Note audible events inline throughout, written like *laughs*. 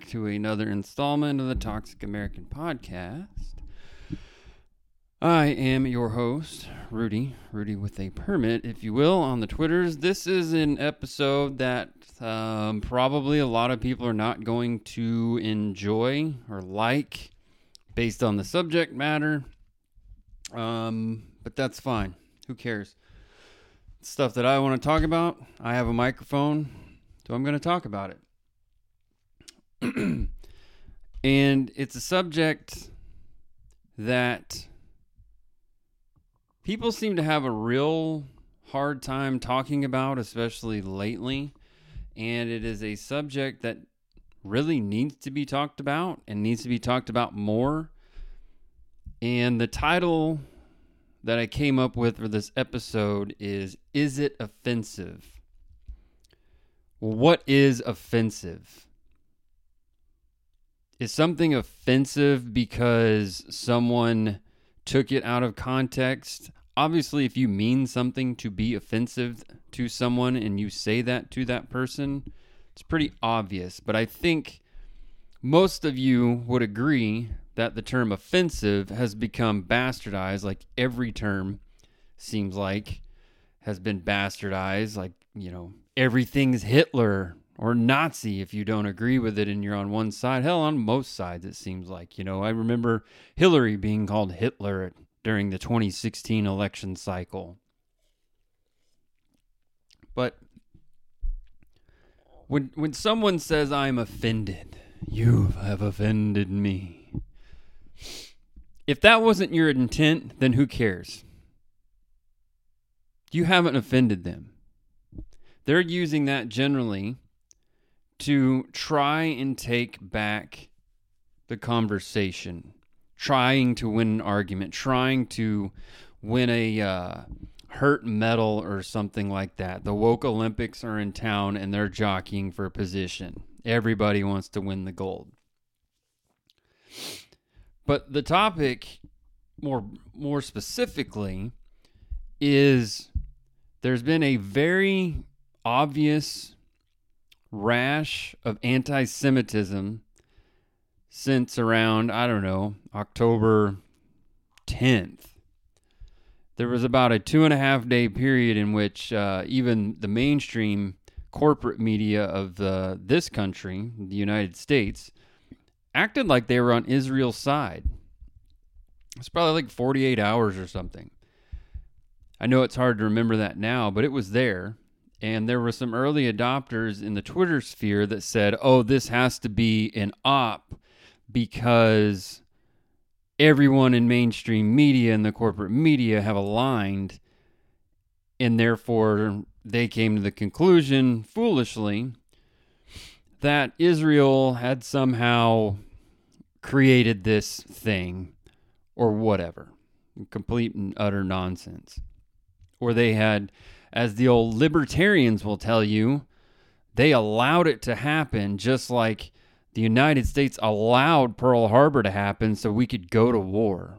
back to another installment of the Toxic American Podcast. I am your host, Rudy, Rudy with a permit, if you will, on the Twitters. This is an episode that um, probably a lot of people are not going to enjoy or like based on the subject matter. Um, but that's fine. Who cares? Stuff that I want to talk about. I have a microphone, so I'm going to talk about it. *clears throat* and it's a subject that people seem to have a real hard time talking about, especially lately. And it is a subject that really needs to be talked about and needs to be talked about more. And the title that I came up with for this episode is Is It Offensive? What is offensive? Is something offensive because someone took it out of context? Obviously, if you mean something to be offensive to someone and you say that to that person, it's pretty obvious. But I think most of you would agree that the term offensive has become bastardized, like every term seems like has been bastardized. Like, you know, everything's Hitler or Nazi if you don't agree with it and you're on one side. Hell, on most sides, it seems like. You know, I remember Hillary being called Hitler during the 2016 election cycle. But when when someone says I'm offended, you have offended me. If that wasn't your intent, then who cares? You haven't offended them. They're using that generally to try and take back the conversation, trying to win an argument, trying to win a uh, hurt medal or something like that. The woke Olympics are in town and they're jockeying for position. Everybody wants to win the gold. But the topic more more specifically is there's been a very obvious rash of anti Semitism since around, I don't know, October 10th. There was about a two and a half day period in which uh, even the mainstream corporate media of uh, this country, the United States, acted like they were on Israel's side. It's probably like 48 hours or something. I know it's hard to remember that now, but it was there. And there were some early adopters in the Twitter sphere that said, oh, this has to be an op because everyone in mainstream media and the corporate media have aligned. And therefore, they came to the conclusion, foolishly, that Israel had somehow created this thing or whatever. Complete and utter nonsense. Or they had as the old libertarians will tell you, they allowed it to happen just like the United States allowed Pearl Harbor to happen so we could go to war.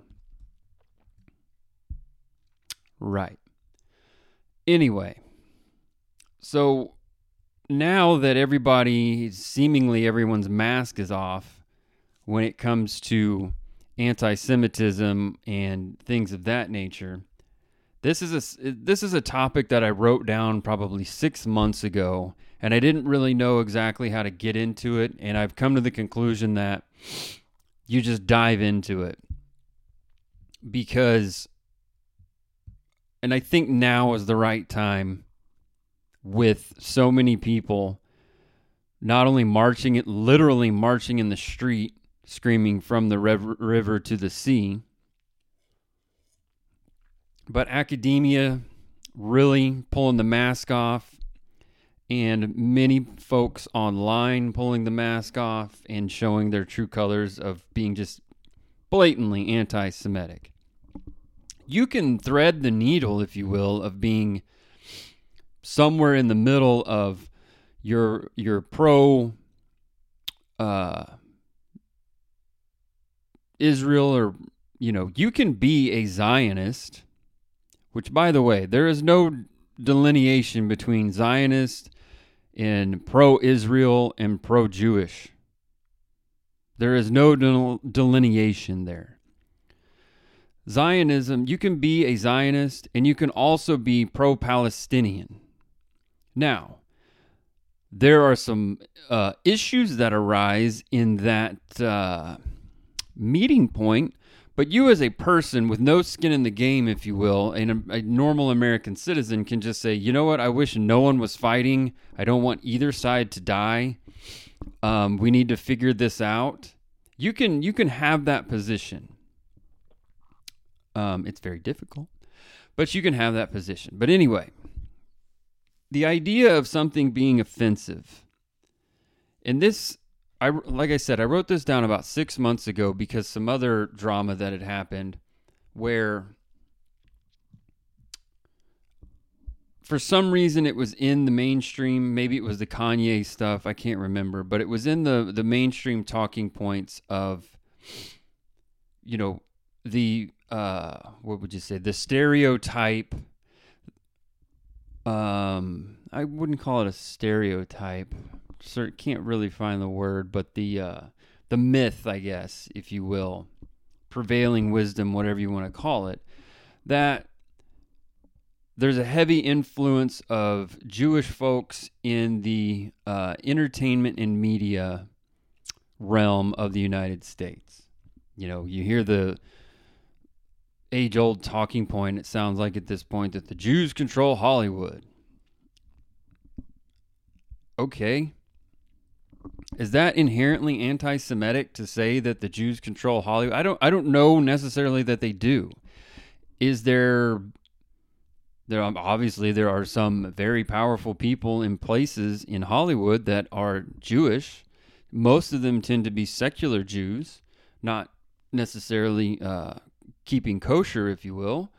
Right. Anyway, so now that everybody, seemingly everyone's mask is off when it comes to anti Semitism and things of that nature, this is a this is a topic that I wrote down probably 6 months ago and I didn't really know exactly how to get into it and I've come to the conclusion that you just dive into it. Because and I think now is the right time with so many people not only marching it literally marching in the street screaming from the river to the sea but academia really pulling the mask off, and many folks online pulling the mask off and showing their true colors of being just blatantly anti Semitic. You can thread the needle, if you will, of being somewhere in the middle of your your pro uh, Israel or you know you can be a Zionist which, by the way, there is no delineation between Zionist and pro Israel and pro Jewish. There is no delineation there. Zionism, you can be a Zionist and you can also be pro Palestinian. Now, there are some uh, issues that arise in that uh, meeting point, but you, as a person with no skin in the game, if you will, and a, a normal American citizen, can just say, you know what, I wish no one was fighting. I don't want either side to die. Um, we need to figure this out. You can you can have that position. Um, it's very difficult, but you can have that position. But anyway, the idea of something being offensive, and this, I like I said, I wrote this down about six months ago because some other drama that had happened, where for some reason it was in the mainstream. Maybe it was the Kanye stuff. I can't remember, but it was in the the mainstream talking points of, you know, the uh, what would you say? The stereotype. Um, I wouldn't call it a stereotype. Sir, can't really find the word, but the uh, the myth, I guess, if you will, prevailing wisdom, whatever you want to call it, that there's a heavy influence of Jewish folks in the uh, entertainment and media realm of the United States. You know, you hear the age old talking point, it sounds like at this point, that the Jews control Hollywood. Okay. Is that inherently anti Semitic to say that the Jews control Hollywood? I don't I don't know necessarily that they do. Is there there obviously there are some very powerful people in places in Hollywood that are Jewish. Most of them tend to be secular Jews, not necessarily uh, keeping kosher, if you will.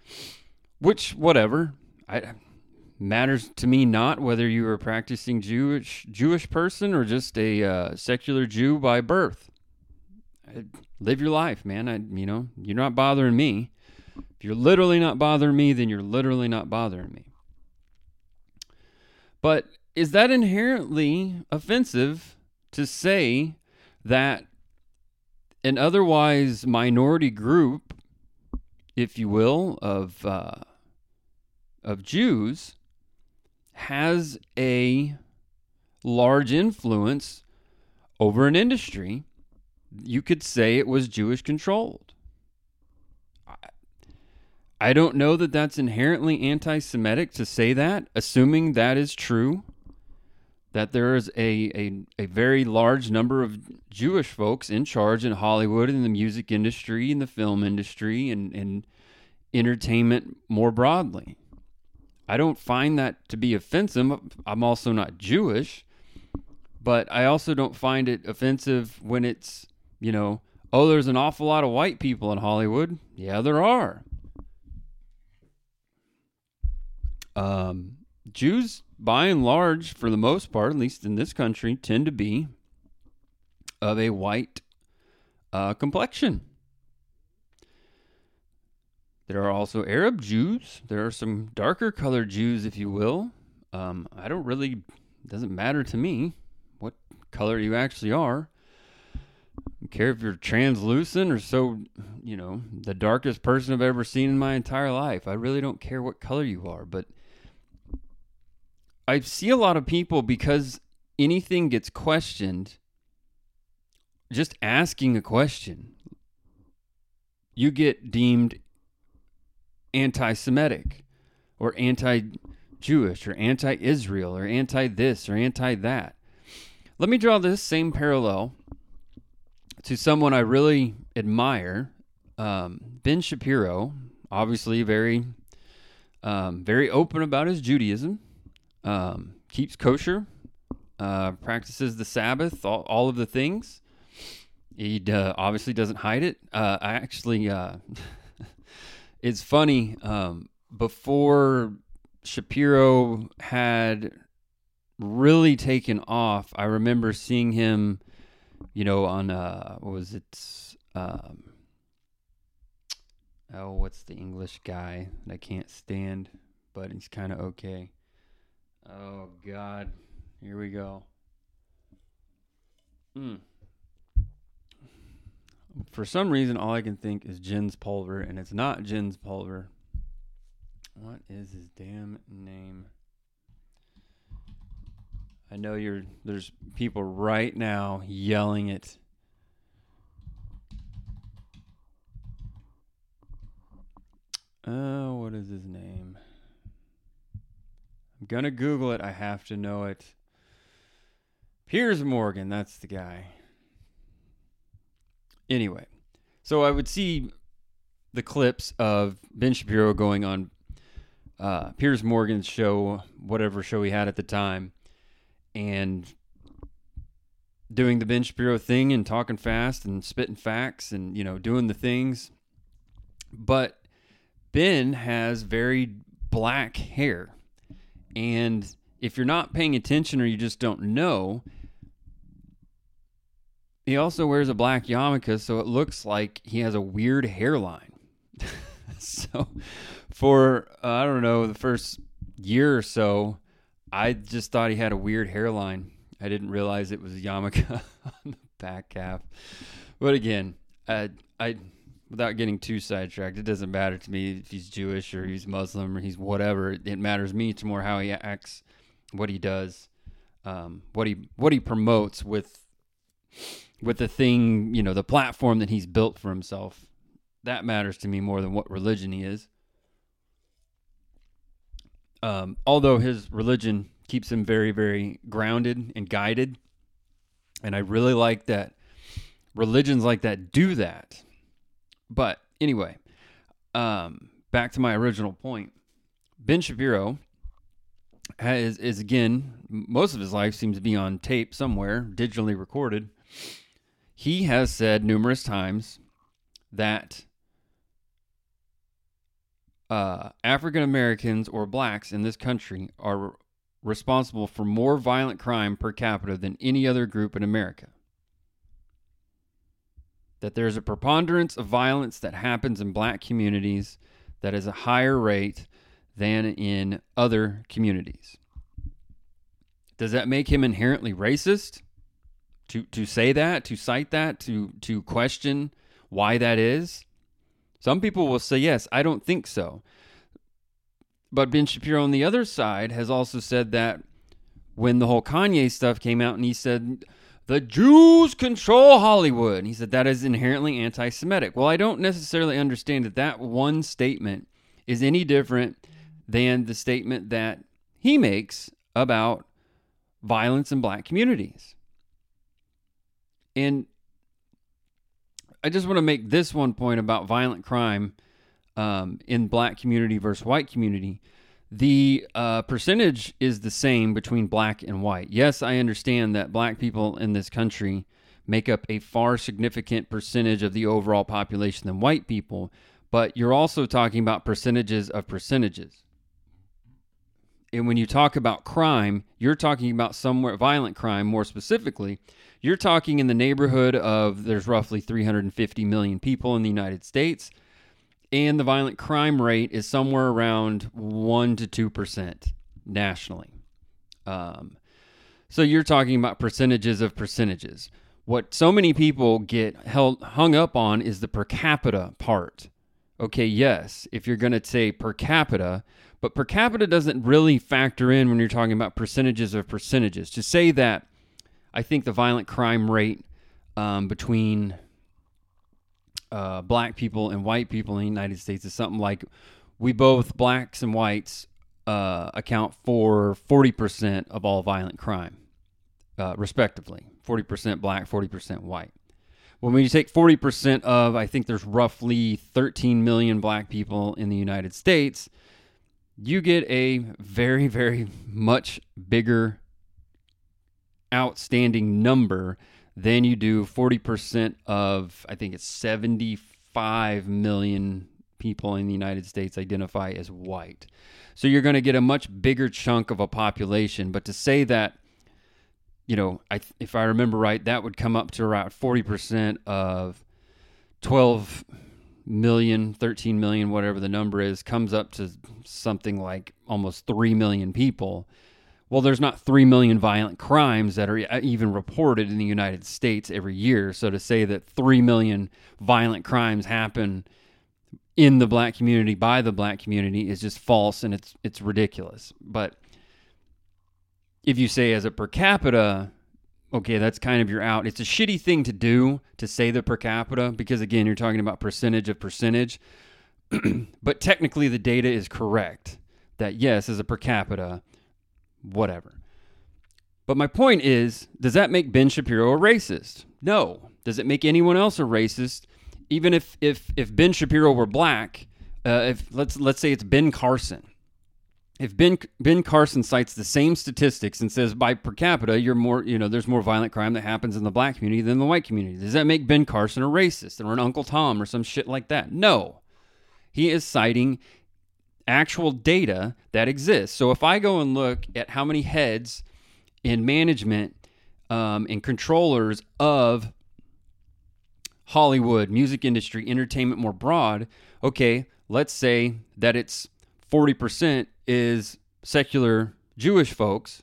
Which, whatever, I matters to me not whether you are a practicing Jewish Jewish person or just a uh, secular Jew by birth. I, live your life, man. I, you know, you're not bothering me. If you're literally not bothering me, then you're literally not bothering me. But is that inherently offensive to say that an otherwise minority group, if you will, of uh, of Jews has a large influence over an industry? You could say it was Jewish controlled. I don't know that that's inherently anti Semitic to say that, assuming that is true, that there is a, a, a very large number of Jewish folks in charge in Hollywood, in the music industry, in the film industry, and, and entertainment more broadly. I don't find that to be offensive. I'm also not Jewish, but I also don't find it offensive when it's, you know, oh, there's an awful lot of white people in Hollywood. Yeah, there are. Um, Jews, by and large, for the most part, at least in this country, tend to be of a white uh, complexion. There are also Arab Jews. There are some darker colored Jews, if you will. Um, I don't really, doesn't matter to me what color you actually are. Care if you're translucent or so, you know, the darkest person I've ever seen in my entire life. I really don't care what color you are, but I see a lot of people because anything gets questioned, just asking a question, you get deemed anti Semitic or anti Jewish or anti Israel or anti this or anti that. Let me draw this same parallel to someone I really admire, um, Ben Shapiro. Obviously, very, um, very open about his Judaism um, keeps kosher, uh, practices the Sabbath, all, all of the things. He uh, obviously doesn't hide it. Uh, I actually, uh, *laughs* it's funny. Um, before Shapiro had really taken off, I remember seeing him, you know, on uh, what was it? Um, oh, what's the English guy that I can't stand, but he's kind of okay. Oh God, Here we go. Mm. For some reason, all I can think is Jens Pulver, and it's not Jens Pulver. What is his damn name? I know you're. There's people right now yelling it. Oh, what is his name? I'm gonna Google it. I have to know it. Piers Morgan, that's the guy. Anyway, so I would see the clips of Ben Shapiro going on uh, Piers Morgan's show, whatever show he had at the time, and doing the Ben Shapiro thing and talking fast and spitting facts and you know doing the things. But Ben has very black hair, and if you're not paying attention or you just don't know, he also wears a black yarmulke, so it looks like he has a weird hairline. *laughs* so, for uh, I don't know the first year or so, I just thought he had a weird hairline. I didn't realize it was a yarmulke *laughs* on the back half. But again, I, I without getting too sidetracked, it doesn't matter to me if he's Jewish or he's Muslim or he's whatever. It matters me to more how he acts, what he does, um, what he what he promotes with with the thing, you know, the platform that he's built for himself. That matters to me more than what religion he is. Um, although his religion keeps him very, very grounded and guided. And I really like that religions like that do that. But anyway, um, back to my original point. Ben Shapiro has, is again, most of his life seems to be on tape somewhere, digitally recorded he has said numerous times that uh, African Americans or blacks in this country are responsible for more violent crime per capita than any other group in America. That there's a preponderance of violence that happens in black communities that is a higher rate than in other communities. Does that make him inherently racist? To to say that, to cite that, to to question why that is? Some people will say yes, I don't think so. But Ben Shapiro on the other side has also said that when the whole Kanye stuff came out and he said the Jews control Hollywood. And he said that is inherently anti Semitic. Well, I don't necessarily understand that that one statement is any different than the statement that he makes about violence in black communities. And I just want to make this one point about violent crime um, in black community versus white community. The uh, percentage is the same between black and white. Yes, I understand that black people in this country make up a far significant percentage of the overall population than white people, but you're also talking about percentages of percentages. And when you talk about crime, you're talking about somewhere violent crime more specifically. You're talking in the neighborhood of there's roughly 350 million people in the United States, and the violent crime rate is somewhere around 1 to 2% nationally. Um, so you're talking about percentages of percentages. What so many people get held, hung up on is the per capita part. Okay, yes, if you're going to say per capita, but per capita doesn't really factor in when you're talking about percentages of percentages. To say that I think the violent crime rate um, between uh, black people and white people in the United States is something like we both, blacks and whites, uh, account for 40% of all violent crime, uh, respectively. 40% black, 40% white. When you take 40% of, I think there's roughly 13 million black people in the United States, you get a very, very much bigger outstanding number then you do 40% of, I think it's 75 million people in the United States identify as white. So you're going to get a much bigger chunk of a population. But to say that, you know, I, if I remember right, that would come up to around 40% of 12 million, 13 million, whatever the number is, comes up to something like almost 3 million people well, there's not 3 million violent crimes that are e- even reported in the United States every year. So to say that 3 million violent crimes happen in the black community by the black community is just false and it's it's ridiculous. But if you say as a per capita, okay, that's kind of your out. It's a shitty thing to do to say the per capita because again, you're talking about percentage of percentage. *clears throat* but technically the data is correct that yes, as a per capita, whatever. But my point is, does that make Ben Shapiro a racist? No. Does it make anyone else a racist? Even if if if Ben Shapiro were black, uh, if let's let's say it's Ben Carson. If Ben Ben Carson cites the same statistics and says by per capita you're more you know there's more violent crime that happens in the black community than the white community, does that make Ben Carson a racist or an Uncle Tom or some shit like that? No. He is citing actual data that exists. So if I go and look at how many heads in management um, and controllers of Hollywood, music industry, entertainment more broad, okay, let's say that it's 40% is secular Jewish folks.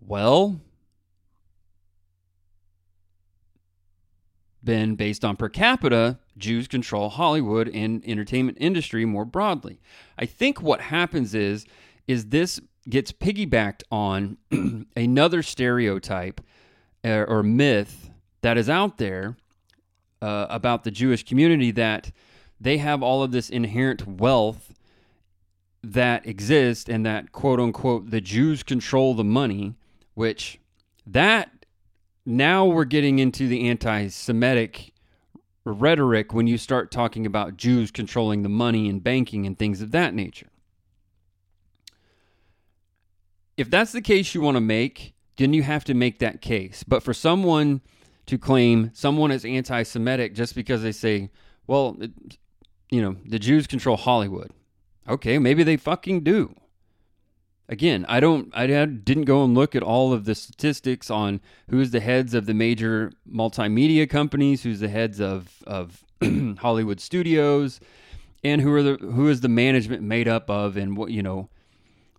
Well, then based on per capita, Jews control Hollywood and entertainment industry more broadly. I think what happens is is this gets piggybacked on *clears throat* another stereotype or, or, myth that is out there uh, about the Jewish community that they have all of this inherent wealth that exists and that quote unquote the Jews control the money, which that now we're getting into the anti-Semitic rhetoric when you start talking about Jews controlling the money and banking and things of that nature. If that's the case you want to make, then you have to make that case. But for someone to claim someone is anti Semitic just because they say, well, it, you know, the Jews control Hollywood. Okay, maybe they fucking do. Again, I don't I didn't go and look at all of the statistics on who's the heads of the major multimedia companies, who's the heads of of *clears throat* Hollywood studios, and who are the who is the management made up of and what, you know,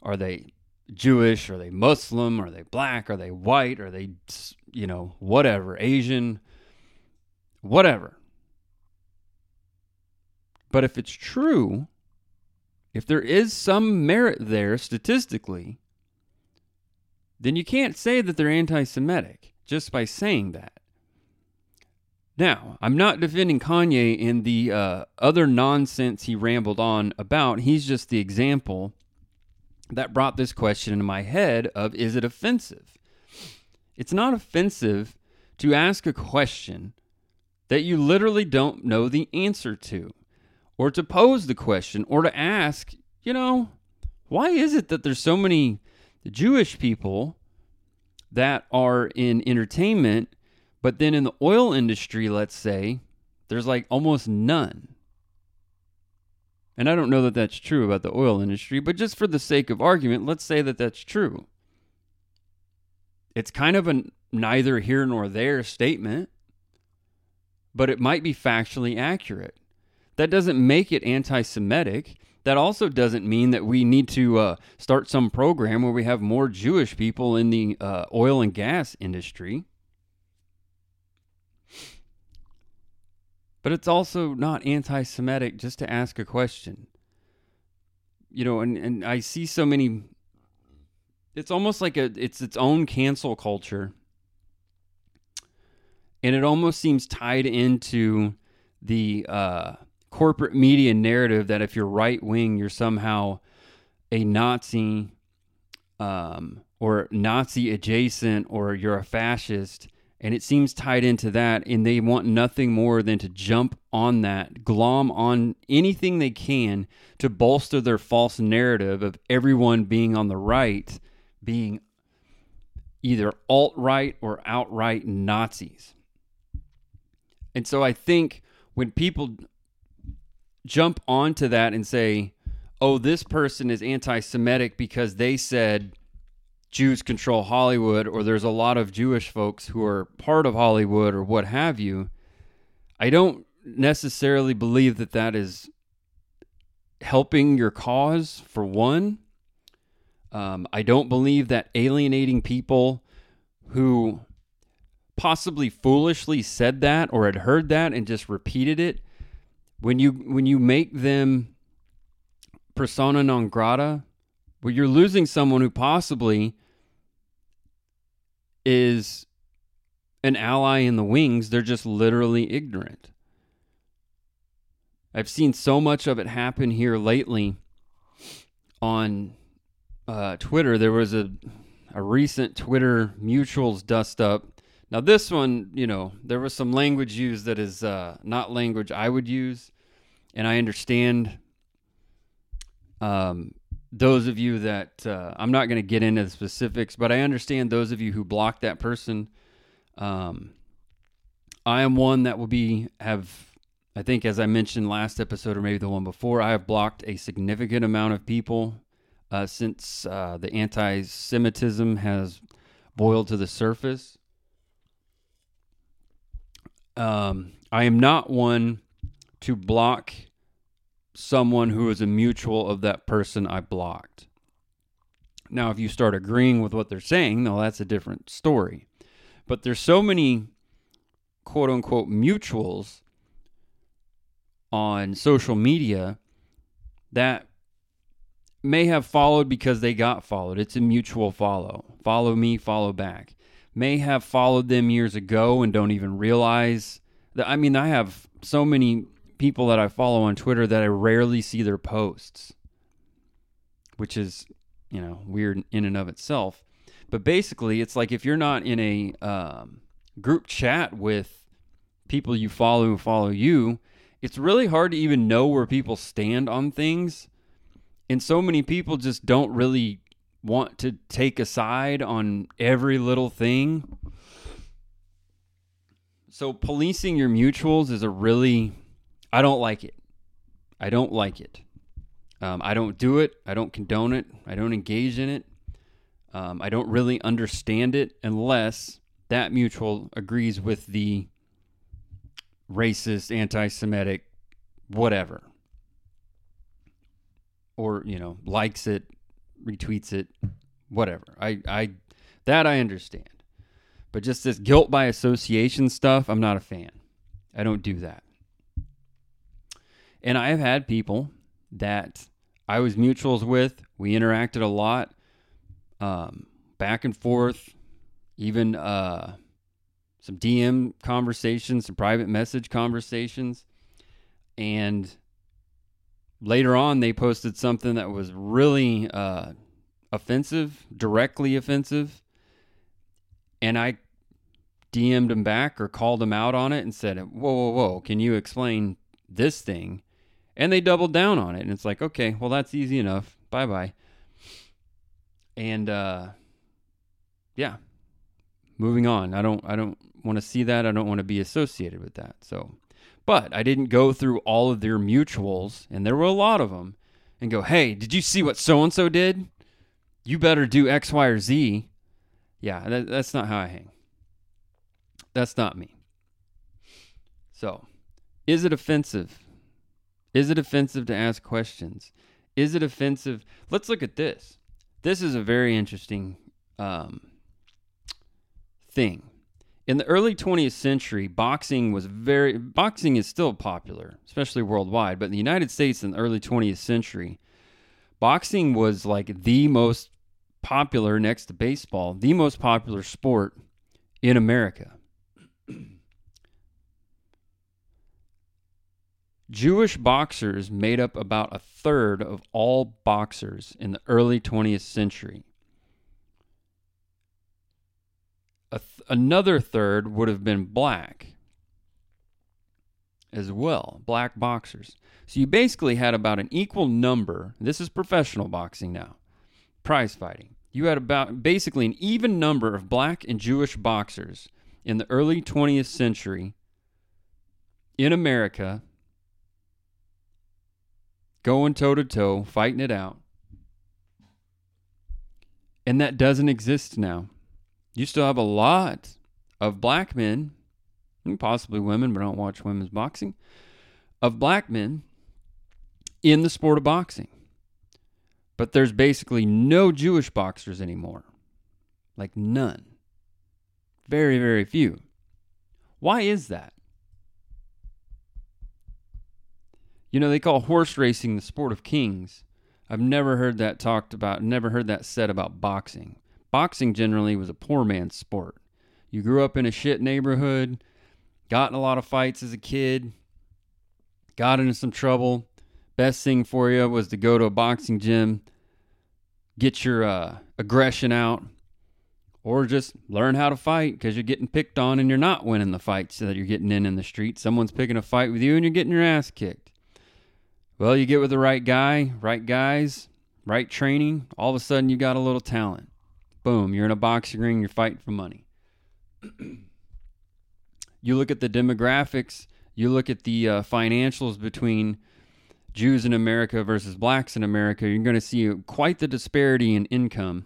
are they Jewish, are they Muslim, are they black, are they white, are they you know, whatever, Asian, whatever. But if it's true, if there is some merit there statistically, then you can't say that they're anti Semitic just by saying that. Now, I'm not defending Kanye in the uh, other nonsense he rambled on about. He's just the example that brought this question into my head of is it offensive? It's not offensive to ask a question that you literally don't know the answer to or to pose the question or to ask, you know, why is it that there's so many Jewish people that are in entertainment, but then in the oil industry, let's say, there's like almost none? And I don't know that that's true about the oil industry, but just for the sake of argument, let's say that that's true. It's kind of a neither here nor there statement, but it might be factually accurate. That doesn't make it anti Semitic. That also doesn't mean that we need to uh, start some program where we have more Jewish people in the uh, oil and gas industry. But it's also not anti Semitic just to ask a question. You know, and, and I see so many it's almost like a it's its own cancel culture. And it almost seems tied into the uh, corporate media narrative that if you're right wing, you're somehow a Nazi um, or Nazi adjacent or you're a fascist. And it seems tied into that. And they want nothing more than to jump on that, glom on anything they can to bolster their false narrative of everyone being on the right, being either alt right or outright Nazis. And so I think when people jump onto that and say, oh, this person is anti Semitic because they said Jews control Hollywood, or there's a lot of Jewish folks who are part of Hollywood, or what have you, I don't necessarily believe that that is helping your cause, for one. Um, I don't believe that alienating people who possibly foolishly said that or had heard that and just repeated it when you when you make them persona non grata well you're losing someone who possibly is an ally in the wings they're just literally ignorant. I've seen so much of it happen here lately on uh, twitter. There was a a recent twitter mutuals dust up. Now, this one, you know, there was some language used that is uh, not language I would use, and I understand um, those of you that uh, I'm not going to get into the specifics, but I understand those of you who blocked that person. Um, I am one that will be have I think as I mentioned last episode or maybe the one before, I have blocked a significant amount of people uh, since uh, the anti-Semitism has boiled to the surface. Um, I am not one to block someone who is a mutual of that person I blocked. Now, if you start agreeing with what they're saying, no, that's a different story. But there's so many quote unquote mutuals on social media that may have followed because they got followed. It's a mutual follow. Follow me, follow back may have followed them years ago and don't even realize that. I mean, I have so many people that I follow on Twitter that I rarely see their posts, which is, you know, weird in and of itself. But basically, it's like if you're not in a um, group chat with people you follow who follow you, it's really hard to even know where people stand on things. And so many people just don't really want to take a side on every little thing. So policing your mutuals is a really I don't like it. I don't like it. Um, I don't do it. I don't condone it. I don't engage in it. Um, I don't really understand it unless that mutual agrees with the racist, anti-Semitic, whatever, or you know likes it, retweets it, whatever. I, I that I understand. But just this guilt by association stuff, I'm not a fan. I don't do that. And I have had people that I was mutuals with. We interacted a lot, um, back and forth, even uh, some DM conversations, some private message conversations. And later on they posted something that was really uh, offensive, directly offensive, and I DM'd him back or called him out on it and said, "Whoa, whoa, whoa! Can you explain this thing?" And they doubled down on it, and it's like, okay, well that's easy enough. Bye bye. And uh, yeah, moving on. I don't I don't want to see that. I don't want to be associated with that. So but I didn't go through all of their mutuals, and there were a lot of them, and go, hey, did you see what so and so did? You better do X, Y, or Z. Yeah, that, that's not how I hang. That's not me. So, is it offensive? Is it offensive to ask questions? Is it offensive? Let's look at this. This is a very interesting um, thing in the early 20th century, boxing was very boxing is still popular, especially worldwide, but in the United States in the early 20th century, boxing was like the most popular next to baseball, the most popular sport in America. Jewish boxers made up about a third of all boxers in the early 20th century. th- another third would have been black as well, black boxers. So you basically had about an equal number. This is professional boxing now, prize fighting. You had about basically an even number of black and Jewish boxers in the early 20th century in America going toe to toe, fighting it out. And that doesn't exist now you still have a lot of black men, possibly women, but I don't watch women's boxing, of black men in the sport of boxing. But there's basically no Jewish boxers anymore. Like none. Very, very few. Why is that? You know, they call horse racing the sport of kings. I've never heard that talked about, never heard that said about boxing. Boxing generally was a poor man's sport. You grew up in a shit neighborhood, got in a lot of fights as a kid, got into some trouble. Best thing for you was to go to a boxing gym, get your uh, aggression out, or just learn how to fight because you're getting picked on and you're not winning the fights so that you're getting in in the street. Someone's picking a fight with you and you're getting your ass kicked. Well, you get with the right guy, right guys, right training, all of a sudden you got a little talent. Boom, you're in a boxing ring, you're fighting for money. you look at the demographics, you look at the uh, financials between Jews in America versus blacks in America, you're going to see quite the disparity in income,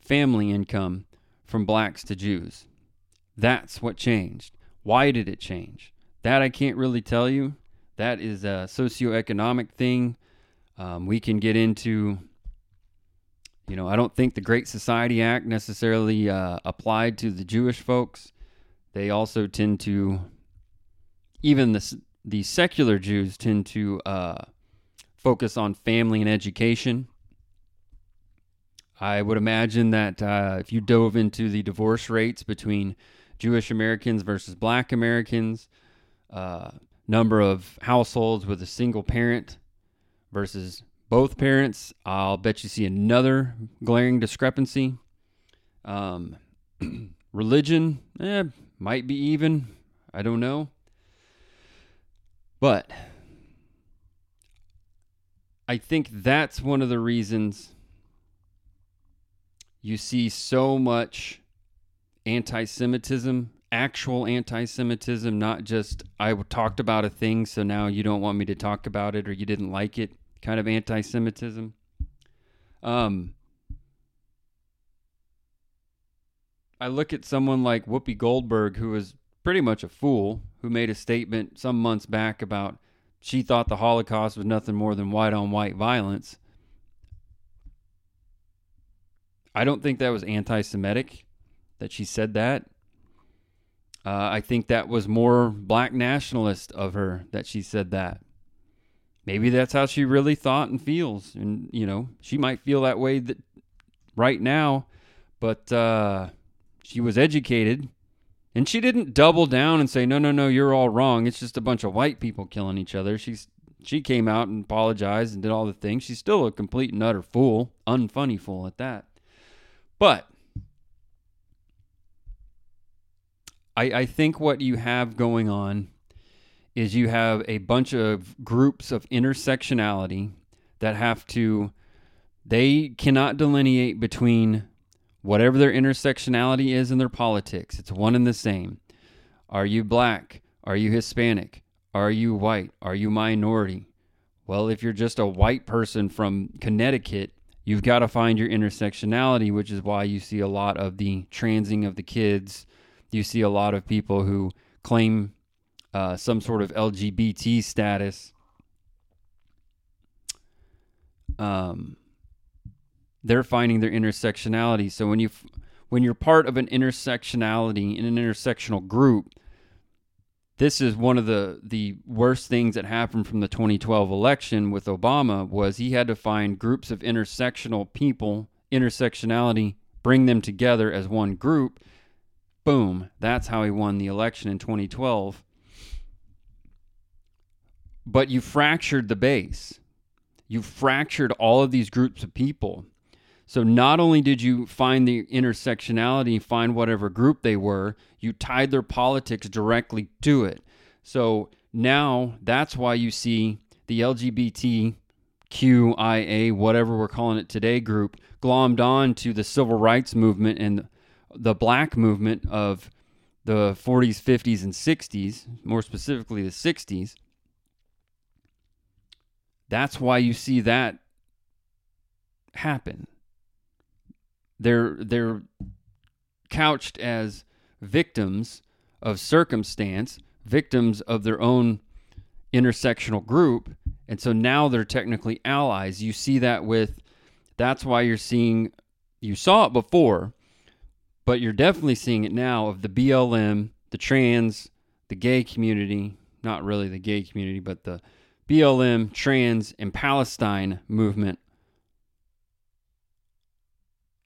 family income from blacks to Jews. That's what changed. Why did it change? That I can't really tell you. That is a socioeconomic thing. Um, we can get into, you know, I don't think the Great Society Act necessarily uh, applied to the Jewish folks. They also tend to, even the, the secular Jews tend to uh, focus on family and education. I would imagine that uh, if you dove into the divorce rates between Jewish Americans versus Black Americans, uh, number of households with a single parent versus both parents, I'll bet you see another glaring discrepancy. Um, *clears throat* religion, eh, might be even. I don't know. But I think that's one of the reasons you see so much anti Semitism actual anti Semitism, not just I talked about a thing, so now you don't want me to talk about it or you didn't like it kind of anti Semitism. Um, I look at someone like Whoopi Goldberg, who was pretty much a fool, who made a statement some months back about she thought the Holocaust was nothing more than white on white violence. I don't think that was anti Semitic that she said that. Uh, I think that was more black nationalist of her that she said that. Maybe that's how she really thought and feels, and you know she might feel that way that right now, but uh, she was educated, and she didn't double down and say no, no, no, you're all wrong. It's just a bunch of white people killing each other. She's she came out and apologized and did all the things. She's still a complete and utter fool, unfunny fool at that. But I, I think what you have going on is you have a bunch of groups of intersectionality that have to they cannot delineate between whatever their intersectionality is in their politics. It's one and the same. Are you black? Are you Hispanic? Are you white? Are you minority? Well, if you're just a white person from Connecticut, you've got to find your intersectionality, which is why you see a lot of the transing of the kids you see a lot of people who claim uh, some sort of LGBT status. Um, they're finding their intersectionality. So when you when you're part of an intersectionality in an intersectional group, this is one of the the worst things that happened from the 2012 election with Obama was he had to find groups of intersectional people, intersectionality, bring them together as one group Boom. That's how he won the election in 2012. But you fractured the base. You fractured all of these groups of people. So not only did you find the intersectionality, find whatever group they were, you tied their politics directly to it. So now that's why you see the LGBTQIA, whatever we're calling it today, group glommed on to the civil rights movement and the black movement of the 40s, 50s, and 60s, more specifically the 60s, that's why you see that happen. They're they're couched as victims of circumstance, victims of their own intersectional group, And so now they're technically allies. You see that with, that's why you're seeing, you saw it before, but you're definitely seeing it now of the BLM, the trans, the gay community, not really the gay community, but the BLM, trans, and Palestine movement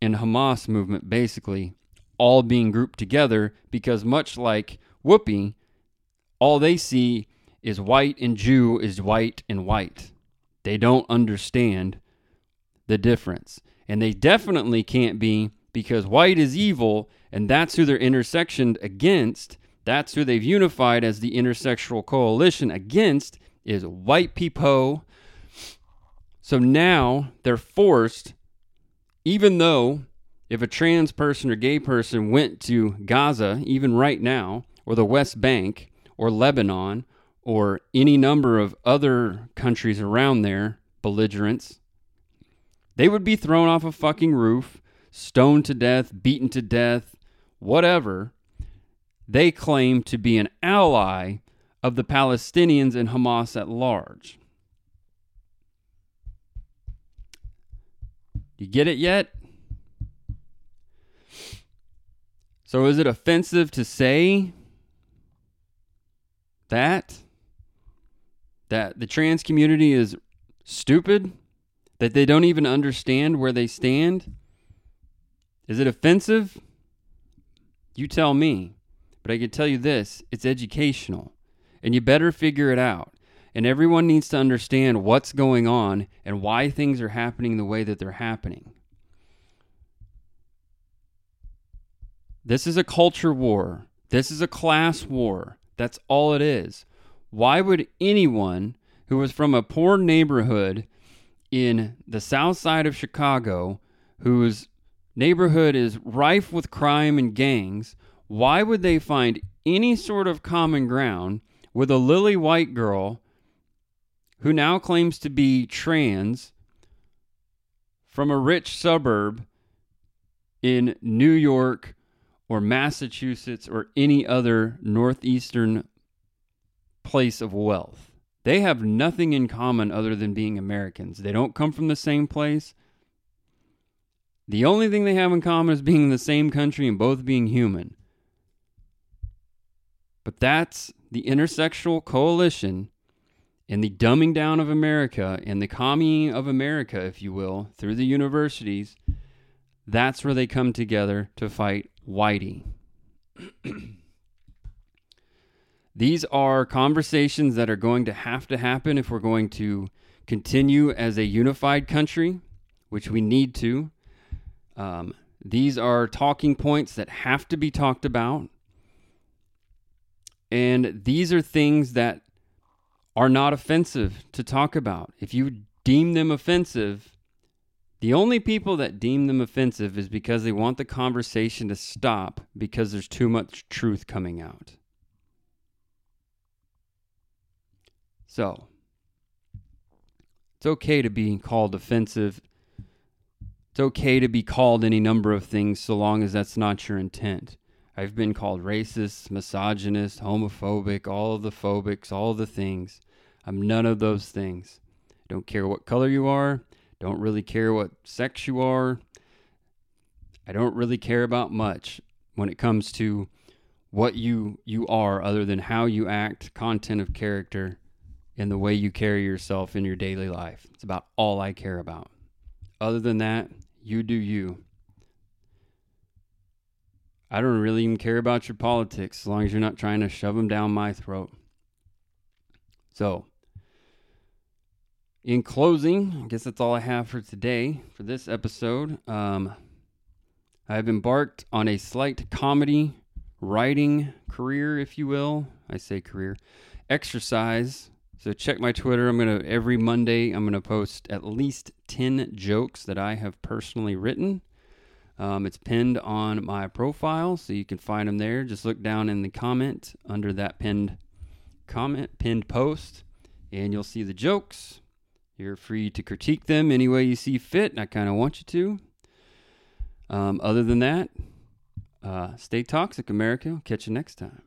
and Hamas movement basically all being grouped together because much like Whoopi, all they see is white and Jew is white and white. They don't understand the difference. And they definitely can't be because white is evil and that's who they're intersectioned against. That's who they've unified as the intersectional coalition against is white people. So now they're forced, even though if a trans person or gay person went to Gaza, even right now, or the West Bank, or Lebanon, or any number of other countries around there, belligerents, they would be thrown off a fucking roof, stoned to death, beaten to death, whatever. They claim to be an ally of the Palestinians and Hamas at large. You get it yet? So is it offensive to say that that the trans community is stupid? That they don't even understand where they stand? Is it offensive? You tell me. But I can tell you this, it's educational. And you better figure it out. And everyone needs to understand what's going on and why things are happening the way that they're happening. This is a culture war. This is a class war. That's all it is. Why would anyone who was from a poor neighborhood in the south side of Chicago, whose neighborhood is rife with crime and gangs, why would they find any sort of common ground with a lily white girl who now claims to be trans from a rich suburb in New York or Massachusetts or any other northeastern place of wealth. They have nothing in common other than being Americans. They don't come from the same place. The only thing they have in common is being in the same country and both being human. But that's the intersexual coalition and the dumbing down of America and the commieing of America, if you will, through the universities. That's where they come together to fight Whitey. *clears throat* These are conversations that are going to have to happen if we're going to continue as a unified country, which we need to. Um, these are talking points that have to be talked about. And these are things that are not offensive to talk about. If you deem them offensive, the only people that deem them offensive is because they want the conversation to stop because there's too much truth coming out. So, it's okay to be called offensive. It's okay to be called any number of things so long as that's not your intent. I've been called racist, misogynist, homophobic, all of the phobics, all the things. I'm none of those things. I don't care what color you are. Don't really care what sex you are. I don't really care about much when it comes to what you you are other than how you act, content of character, and the way you carry yourself in your daily life. It's about all I care about. Other than that, you do you. I don't really even care about your politics as long as you're not trying to shove them down my throat. So, in closing, I guess that's all I have for today for this episode. Um, I've embarked on a slight comedy writing career, if you will. I say career exercise. So check my Twitter. I'm gonna every Monday. I'm gonna post at least ten jokes that I have personally written. Um, it's pinned on my profile, so you can find them there. Just look down in the comment under that pinned comment, pinned post, and you'll see the jokes. You're free to critique them any way you see fit, and I kind of want you to. Um, other than that, uh, stay toxic, America. I'll catch you next time.